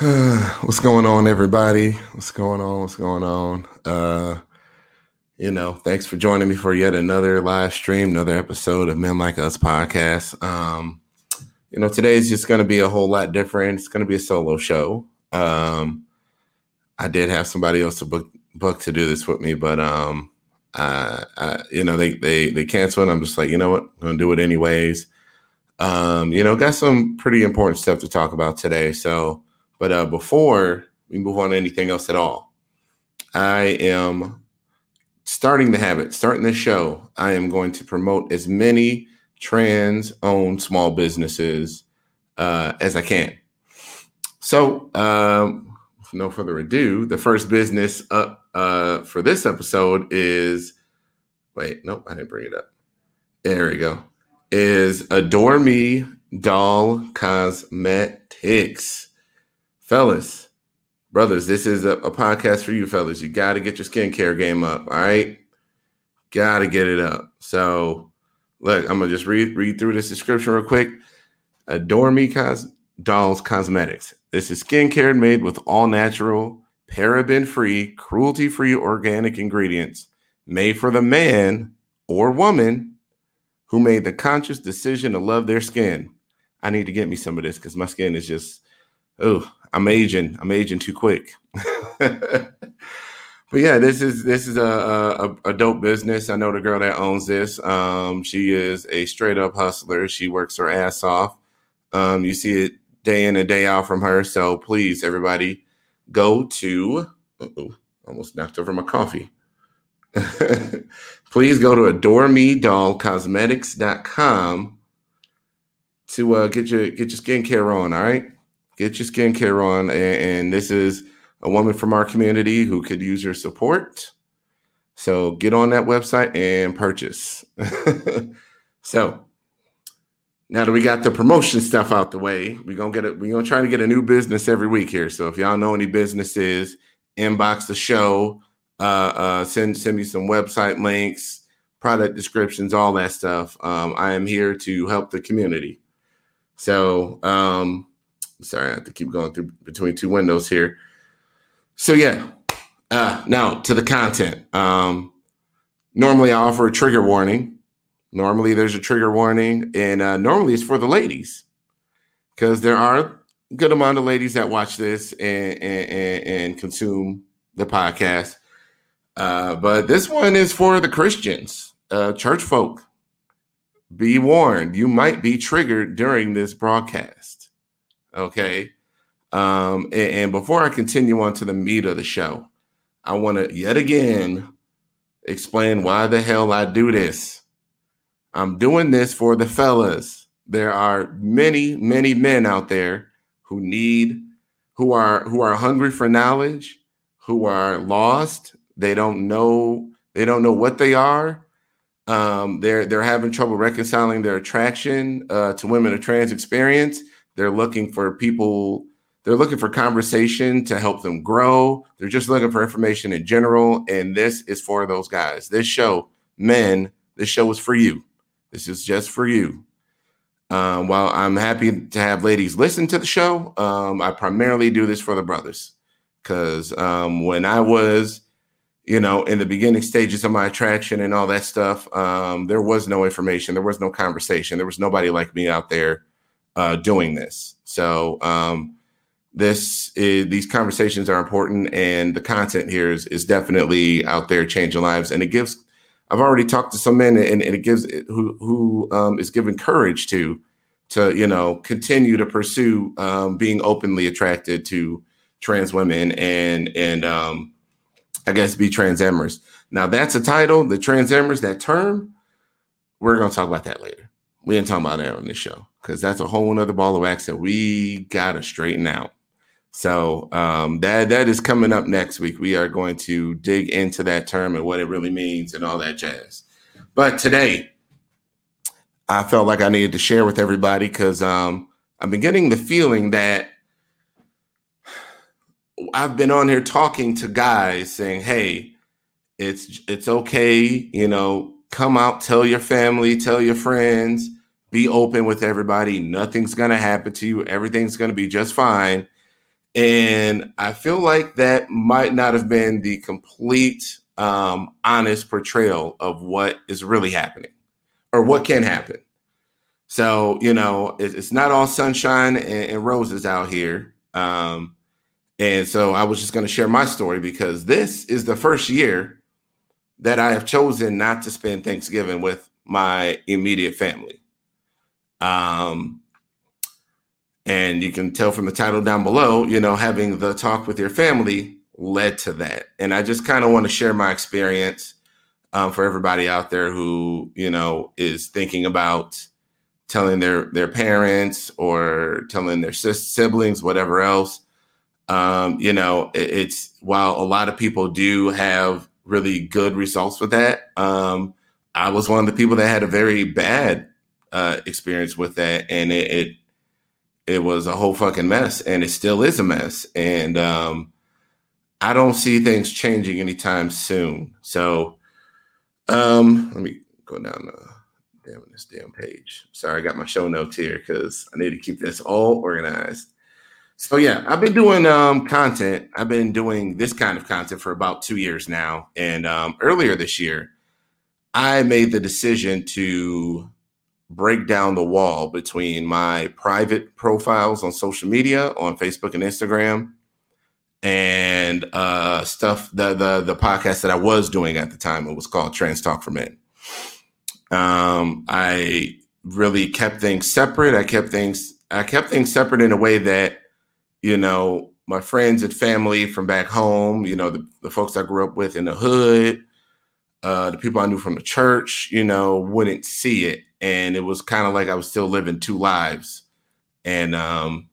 What's going on, everybody? What's going on? What's going on? Uh, you know, thanks for joining me for yet another live stream, another episode of Men Like Us podcast. Um, you know, today is just going to be a whole lot different. It's going to be a solo show. Um, I did have somebody else to book book to do this with me, but um, I, I you know, they they they canceled. I'm just like, you know what, I'm gonna do it anyways. Um, you know, got some pretty important stuff to talk about today. So, but uh, before we move on to anything else at all, I am starting the habit, starting the show. I am going to promote as many trans owned small businesses uh, as I can. So, um, no further ado, the first business up uh, for this episode is wait, nope, I didn't bring it up. There we go. Is Adore Me Doll Cosmetics. Fellas, brothers, this is a, a podcast for you, fellas. You got to get your skincare game up. All right. Got to get it up. So, Look, I'm gonna just read read through this description real quick. Adore Me Cos- Dolls Cosmetics. This is skincare made with all natural, paraben free, cruelty free organic ingredients made for the man or woman who made the conscious decision to love their skin. I need to get me some of this because my skin is just, oh, I'm aging. I'm aging too quick. but yeah, this is this is a, a, a dope business. I know the girl that owns this. Um, she is a straight up hustler. She works her ass off. Um, you see it day in and day out from her. So please, everybody, go to. oh almost knocked over my coffee. please go to adoremedollcosmetics.com to uh, get your get your skincare on. All right, get your skincare on, and, and this is a woman from our community who could use your support. So get on that website and purchase. so now that we got the promotion stuff out the way, we're gonna get it. We're gonna try to get a new business every week here. So if y'all know any businesses, inbox the show, uh, uh, send send me some website links, product descriptions, all that stuff. Um, I am here to help the community. So um, sorry, I have to keep going through between two windows here. So yeah. Uh, now to the content. Um, normally I offer a trigger warning. Normally there's a trigger warning, and uh, normally it's for the ladies because there are a good amount of ladies that watch this and and, and consume the podcast. Uh, but this one is for the Christians, uh, church folk. Be warned, you might be triggered during this broadcast. Okay. Um, and, and before I continue on to the meat of the show, I want to yet again explain why the hell I do this. I'm doing this for the fellas. There are many, many men out there who need, who are who are hungry for knowledge, who are lost. They don't know, they don't know what they are. Um, they're they're having trouble reconciling their attraction uh, to women of trans experience. They're looking for people they're looking for conversation to help them grow. They're just looking for information in general. And this is for those guys. This show, men, this show is for you. This is just for you. Um, while I'm happy to have ladies listen to the show, um, I primarily do this for the brothers. Because um, when I was, you know, in the beginning stages of my attraction and all that stuff, um, there was no information, there was no conversation, there was nobody like me out there uh, doing this. So, um, this is, these conversations are important and the content here is, is definitely out there changing lives. And it gives i've already talked to some men and, and it gives who who um, is given courage to to you know continue to pursue um, being openly attracted to trans women and and um, i guess be transamorous now that's a title the transamorous that term we're to talk about that later we ain't talking about that on this show because that's a whole other ball of wax that we gotta straighten out so um, that that is coming up next week. We are going to dig into that term and what it really means and all that jazz. But today, I felt like I needed to share with everybody because um, I've been getting the feeling that I've been on here talking to guys saying, "Hey, it's it's okay, you know, come out, tell your family, tell your friends, be open with everybody. Nothing's gonna happen to you. Everything's gonna be just fine." And I feel like that might not have been the complete um, honest portrayal of what is really happening or what can happen. So, you know, it's not all sunshine and, and roses out here. Um, and so I was just going to share my story because this is the first year that I have chosen not to spend Thanksgiving with my immediate family. Um, and you can tell from the title down below, you know, having the talk with your family led to that. And I just kind of want to share my experience um, for everybody out there who, you know, is thinking about telling their their parents or telling their siblings, whatever else. Um, you know, it, it's while a lot of people do have really good results with that. Um, I was one of the people that had a very bad uh, experience with that, and it, it, it was a whole fucking mess, and it still is a mess. And um, I don't see things changing anytime soon. So um, let me go down the damn this damn page. Sorry, I got my show notes here because I need to keep this all organized. So yeah, I've been doing um, content. I've been doing this kind of content for about two years now. And um, earlier this year, I made the decision to break down the wall between my private profiles on social media, on Facebook and Instagram, and uh, stuff the the the podcast that I was doing at the time. It was called Trans Talk for Men. Um, I really kept things separate. I kept things I kept things separate in a way that you know my friends and family from back home, you know the, the folks I grew up with in the hood, uh, the people I knew from the church, you know, wouldn't see it, and it was kind of like I was still living two lives, and um,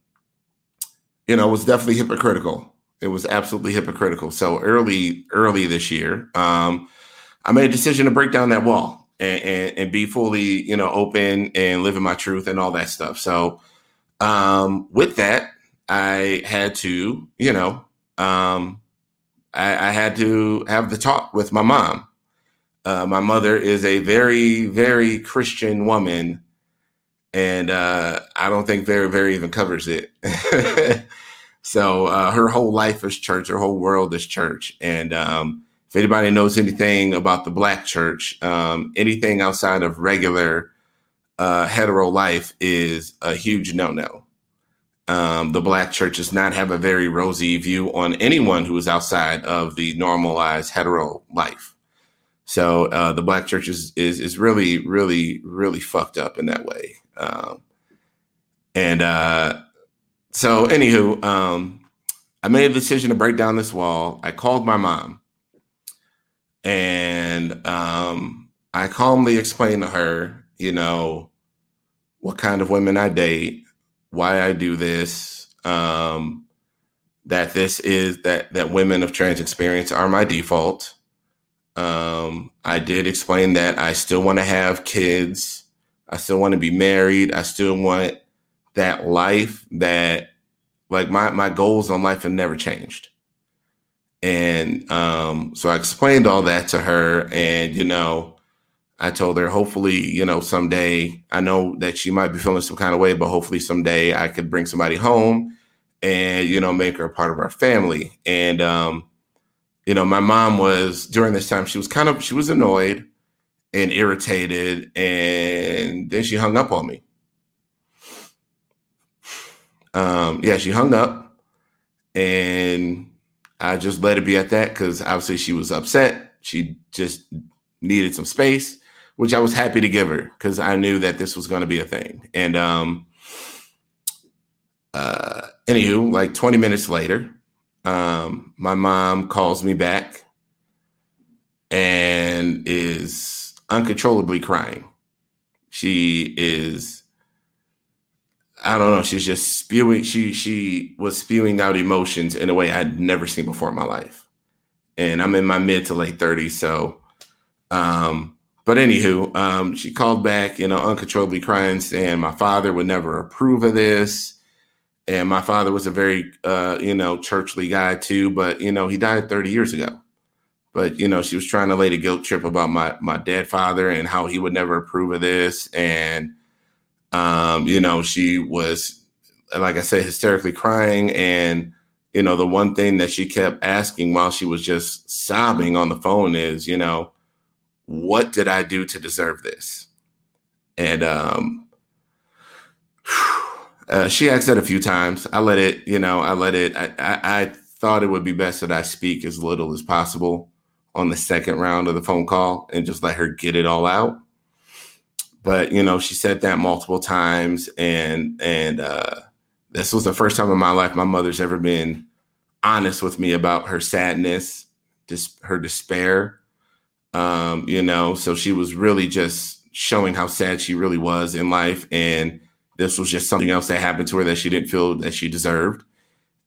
you know, it was definitely hypocritical it was absolutely hypocritical. So early, early this year, um, I made a decision to break down that wall and, and, and, be fully, you know, open and living my truth and all that stuff. So um, with that, I had to, you know, um, I, I, had to have the talk with my mom. Uh, my mother is a very, very Christian woman, and uh, I don't think very, very even covers it. So uh, her whole life is church. Her whole world is church. And um, if anybody knows anything about the black church, um, anything outside of regular uh, hetero life is a huge no-no. Um, the black church does not have a very rosy view on anyone who is outside of the normalized hetero life. So uh, the black church is, is, is really, really, really fucked up in that way. Um, and uh, so, anywho, um, I made a decision to break down this wall. I called my mom and um, I calmly explained to her, you know, what kind of women I date, why I do this, um, that this is that that women of trans experience are my default. Um, I did explain that I still want to have kids. I still want to be married. I still want that life that like my my goals on life have never changed. And um, so I explained all that to her, and you know, I told her hopefully, you know, someday I know that she might be feeling some kind of way, but hopefully someday I could bring somebody home and you know make her a part of our family. And um, you know, my mom was during this time she was kind of she was annoyed and irritated, and then she hung up on me. Um, yeah, she hung up and I just let it be at that because obviously she was upset. She just needed some space, which I was happy to give her because I knew that this was going to be a thing. And um, uh, anywho, like 20 minutes later, um, my mom calls me back and is uncontrollably crying. She is I don't know. She's just spewing. She she was spewing out emotions in a way I'd never seen before in my life. And I'm in my mid to late 30s, so. Um, but anywho, um, she called back, you know, uncontrollably crying, saying my father would never approve of this. And my father was a very, uh, you know, churchly guy too, but you know, he died 30 years ago. But you know, she was trying to lay the guilt trip about my my dead father and how he would never approve of this, and um, you know, she was, like I said, hysterically crying. And you know, the one thing that she kept asking while she was just sobbing on the phone is, you know, what did I do to deserve this? And um, uh, she asked that a few times. I let it, you know, I let it. I, I, I thought it would be best that I speak as little as possible on the second round of the phone call and just let her get it all out. But you know, she said that multiple times, and and uh, this was the first time in my life my mother's ever been honest with me about her sadness, dis- her despair. Um, you know, so she was really just showing how sad she really was in life, and this was just something else that happened to her that she didn't feel that she deserved.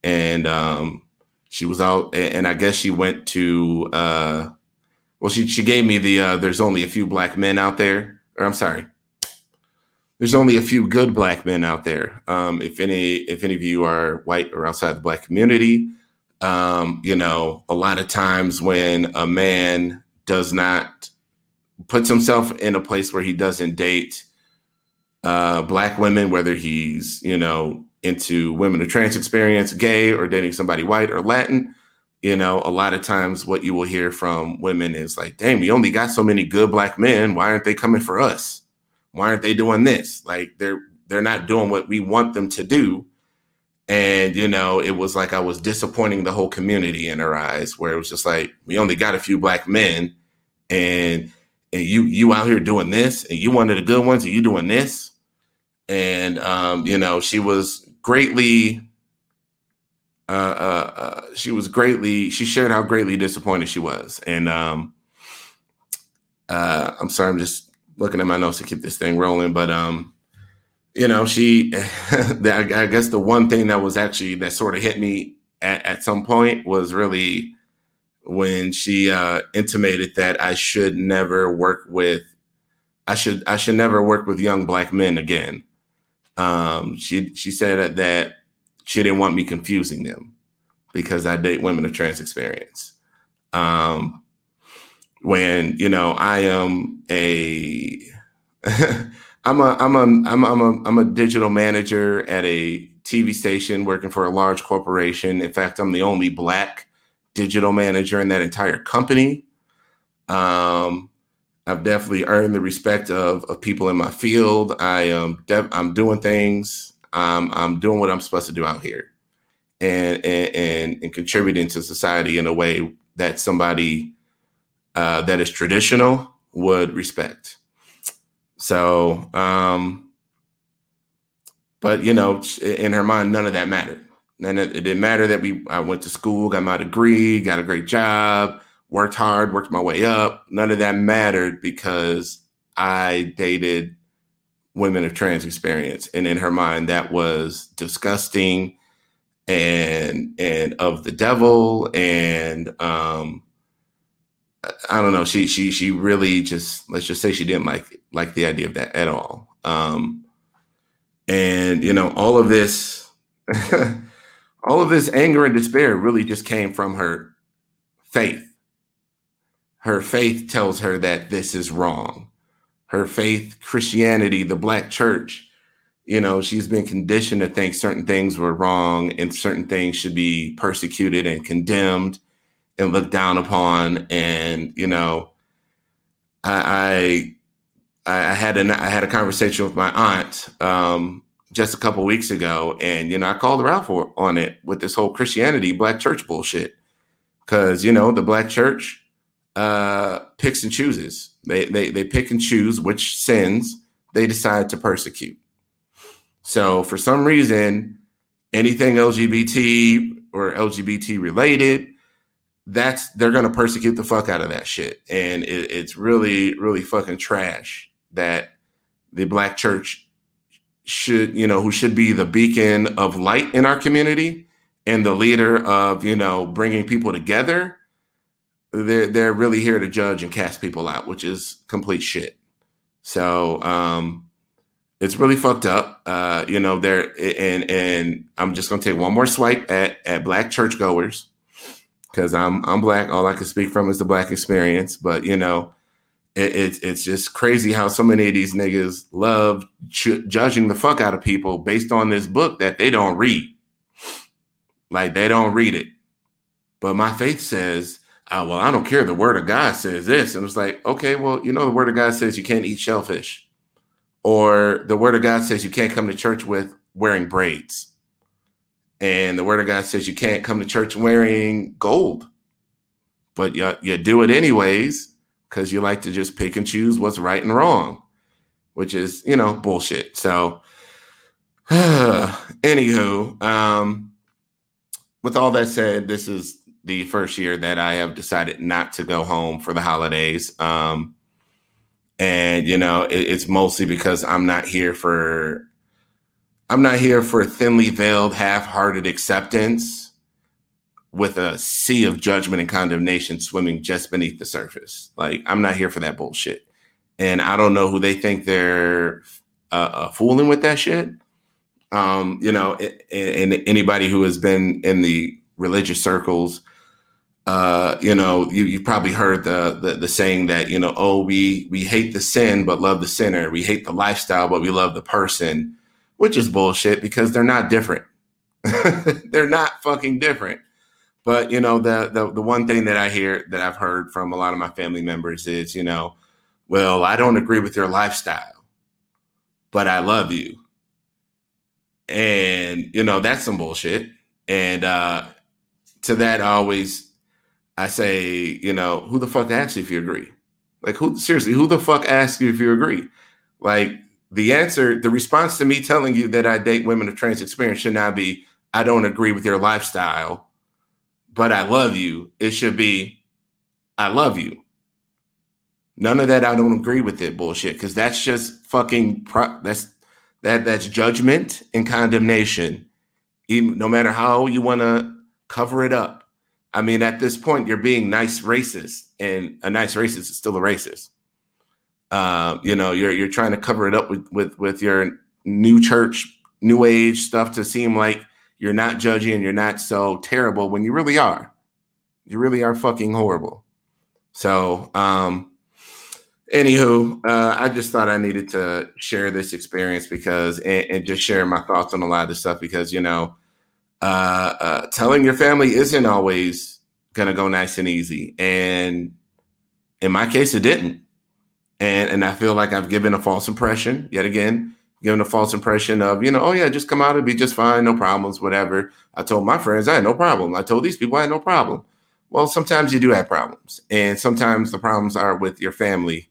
And um, she was out, and I guess she went to. Uh, well, she she gave me the. Uh, There's only a few black men out there, or I'm sorry. There's only a few good black men out there. Um, if any, if any of you are white or outside the black community, um, you know, a lot of times when a man does not puts himself in a place where he doesn't date uh, black women, whether he's you know into women of trans experience, gay, or dating somebody white or Latin, you know, a lot of times what you will hear from women is like, "Damn, we only got so many good black men. Why aren't they coming for us? Why aren't they doing this? Like they're they're not doing what we want them to do." And you know, it was like I was disappointing the whole community in her eyes, where it was just like, "We only got a few black men, and and you you out here doing this, and you one of the good ones, and you doing this." And um, you know, she was greatly uh, uh, uh, she was greatly she shared how greatly disappointed she was and um uh i'm sorry i'm just looking at my notes to keep this thing rolling but um you know she i guess the one thing that was actually that sort of hit me at, at some point was really when she uh intimated that i should never work with i should i should never work with young black men again um, she she said that she didn't want me confusing them because I date women of trans experience. Um, when you know I am a I'm a I'm a I'm a, I'm a I'm a digital manager at a TV station working for a large corporation. In fact, I'm the only black digital manager in that entire company. Um, I've definitely earned the respect of, of people in my field. I am def- I'm doing things. I'm I'm doing what I'm supposed to do out here, and and and, and contributing to society in a way that somebody uh, that is traditional would respect. So, um, but you know, in her mind, none of that mattered. And it, it didn't matter that we I went to school, got my degree, got a great job worked hard, worked my way up. None of that mattered because I dated women of trans experience. And in her mind, that was disgusting and and of the devil. And um I don't know. She she she really just let's just say she didn't like like the idea of that at all. Um and you know, all of this all of this anger and despair really just came from her faith her faith tells her that this is wrong. Her faith, Christianity, the black church, you know, she's been conditioned to think certain things were wrong and certain things should be persecuted and condemned and looked down upon. And, you know, I, I, I had a, I had a conversation with my aunt um, just a couple weeks ago, and you know, I called her out for on it with this whole Christianity black church bullshit. Because you know, the black church uh, picks and chooses. They, they they pick and choose which sins they decide to persecute. So for some reason, anything LGBT or LGBT related, that's they're gonna persecute the fuck out of that shit, and it, it's really really fucking trash that the black church should you know who should be the beacon of light in our community and the leader of you know bringing people together they're they're really here to judge and cast people out, which is complete shit. So um, it's really fucked up. Uh, you know, there and and I'm just gonna take one more swipe at at black churchgoers because I'm I'm black. All I can speak from is the black experience. But you know, it, it's it's just crazy how so many of these niggas love judging the fuck out of people based on this book that they don't read. Like they don't read it. But my faith says, oh, well, I don't care. The word of God says this. And it's like, okay, well, you know, the word of God says you can't eat shellfish. Or the word of God says you can't come to church with wearing braids. And the word of God says you can't come to church wearing gold. But you, you do it anyways because you like to just pick and choose what's right and wrong, which is, you know, bullshit. So, anywho, um, with all that said, this is the first year that I have decided not to go home for the holidays. Um, and you know, it, it's mostly because I'm not here for I'm not here for thinly veiled, half-hearted acceptance with a sea of judgment and condemnation swimming just beneath the surface. Like I'm not here for that bullshit. And I don't know who they think they're uh, uh, fooling with that shit. Um, you know, and anybody who has been in the religious circles uh, you know, you you probably heard the, the, the saying that you know, oh, we we hate the sin but love the sinner. We hate the lifestyle but we love the person, which is bullshit because they're not different. they're not fucking different. But you know, the, the the one thing that I hear that I've heard from a lot of my family members is, you know, well, I don't agree with your lifestyle, but I love you. And you know, that's some bullshit. And uh to that I always I say, you know, who the fuck asks you if you agree? Like, who seriously, who the fuck asks you if you agree? Like, the answer, the response to me telling you that I date women of trans experience should not be, I don't agree with your lifestyle, but I love you. It should be, I love you. None of that I don't agree with it bullshit because that's just fucking pro- that's that that's judgment and condemnation. Even no matter how you want to cover it up, I mean, at this point, you're being nice racist, and a nice racist is still a racist. Uh, you know, you're you're trying to cover it up with with with your new church, new age stuff to seem like you're not judging and you're not so terrible when you really are. You really are fucking horrible. So, um, anywho, uh, I just thought I needed to share this experience because and, and just share my thoughts on a lot of this stuff because you know uh, uh, telling your family isn't always to go nice and easy. And in my case, it didn't. And, and I feel like I've given a false impression yet again, given a false impression of, you know, oh yeah, just come out and be just fine, no problems, whatever. I told my friends I had no problem. I told these people I had no problem. Well, sometimes you do have problems. And sometimes the problems are with your family,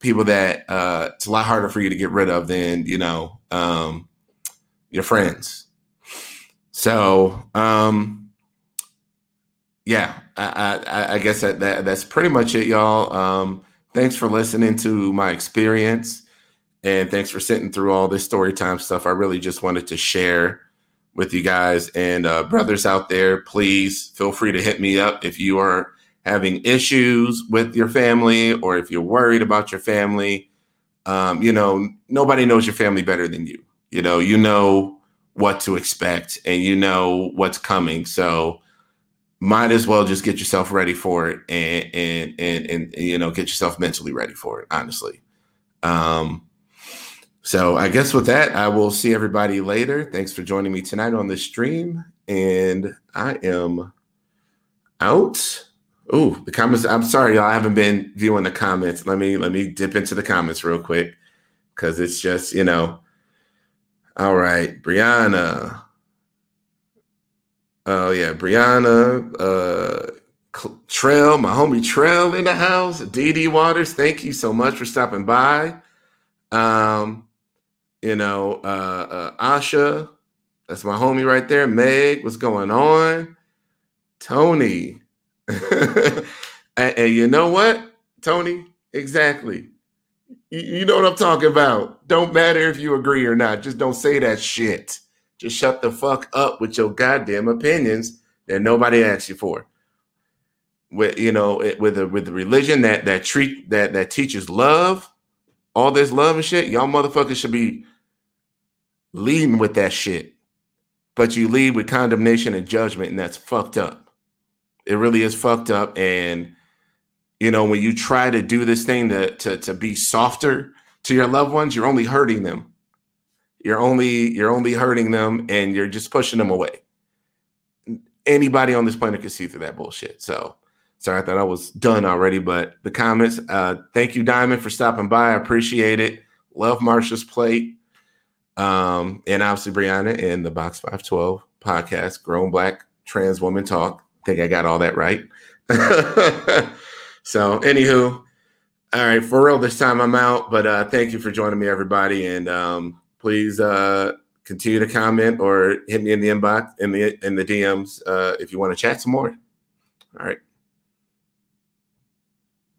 people that uh, it's a lot harder for you to get rid of than, you know, um, your friends so, um, yeah, I, I, I guess that, that, that's pretty much it, y'all. Um, thanks for listening to my experience, and thanks for sitting through all this story time stuff. I really just wanted to share with you guys and uh, brothers out there. Please feel free to hit me up if you are having issues with your family or if you're worried about your family. Um, you know, nobody knows your family better than you. You know, you know what to expect and you know what's coming. So might as well just get yourself ready for it and and and, and you know get yourself mentally ready for it, honestly. Um so I guess with that, I will see everybody later. Thanks for joining me tonight on the stream. And I am out. Oh, the comments. I'm sorry, y'all. I haven't been viewing the comments. Let me let me dip into the comments real quick. Cause it's just, you know, all right, Brianna. Oh yeah, Brianna. Uh, Trail, my homie Trail in the house. DD Waters, thank you so much for stopping by. Um, you know, uh, uh Asha, that's my homie right there. Meg, what's going on? Tony. and, and you know what, Tony? Exactly. You know what I'm talking about. Don't matter if you agree or not. Just don't say that shit. Just shut the fuck up with your goddamn opinions that nobody asked you for. With you know, with a with the religion that that treat that that teaches love, all this love and shit, y'all motherfuckers should be leading with that shit. But you lead with condemnation and judgment, and that's fucked up. It really is fucked up. And you know, when you try to do this thing to, to, to be softer to your loved ones, you're only hurting them. You're only you're only hurting them and you're just pushing them away. anybody on this planet can see through that bullshit. So sorry, I thought I was done already, but the comments. Uh, thank you, Diamond, for stopping by. I appreciate it. Love Marsha's plate. Um, and obviously Brianna in the Box 512 podcast, Grown Black Trans Woman Talk. I think I got all that right. so, anywho, all right, for real, this time I'm out. But uh, thank you for joining me, everybody, and um, please uh, continue to comment or hit me in the inbox in the in the DMs uh, if you want to chat some more. All right.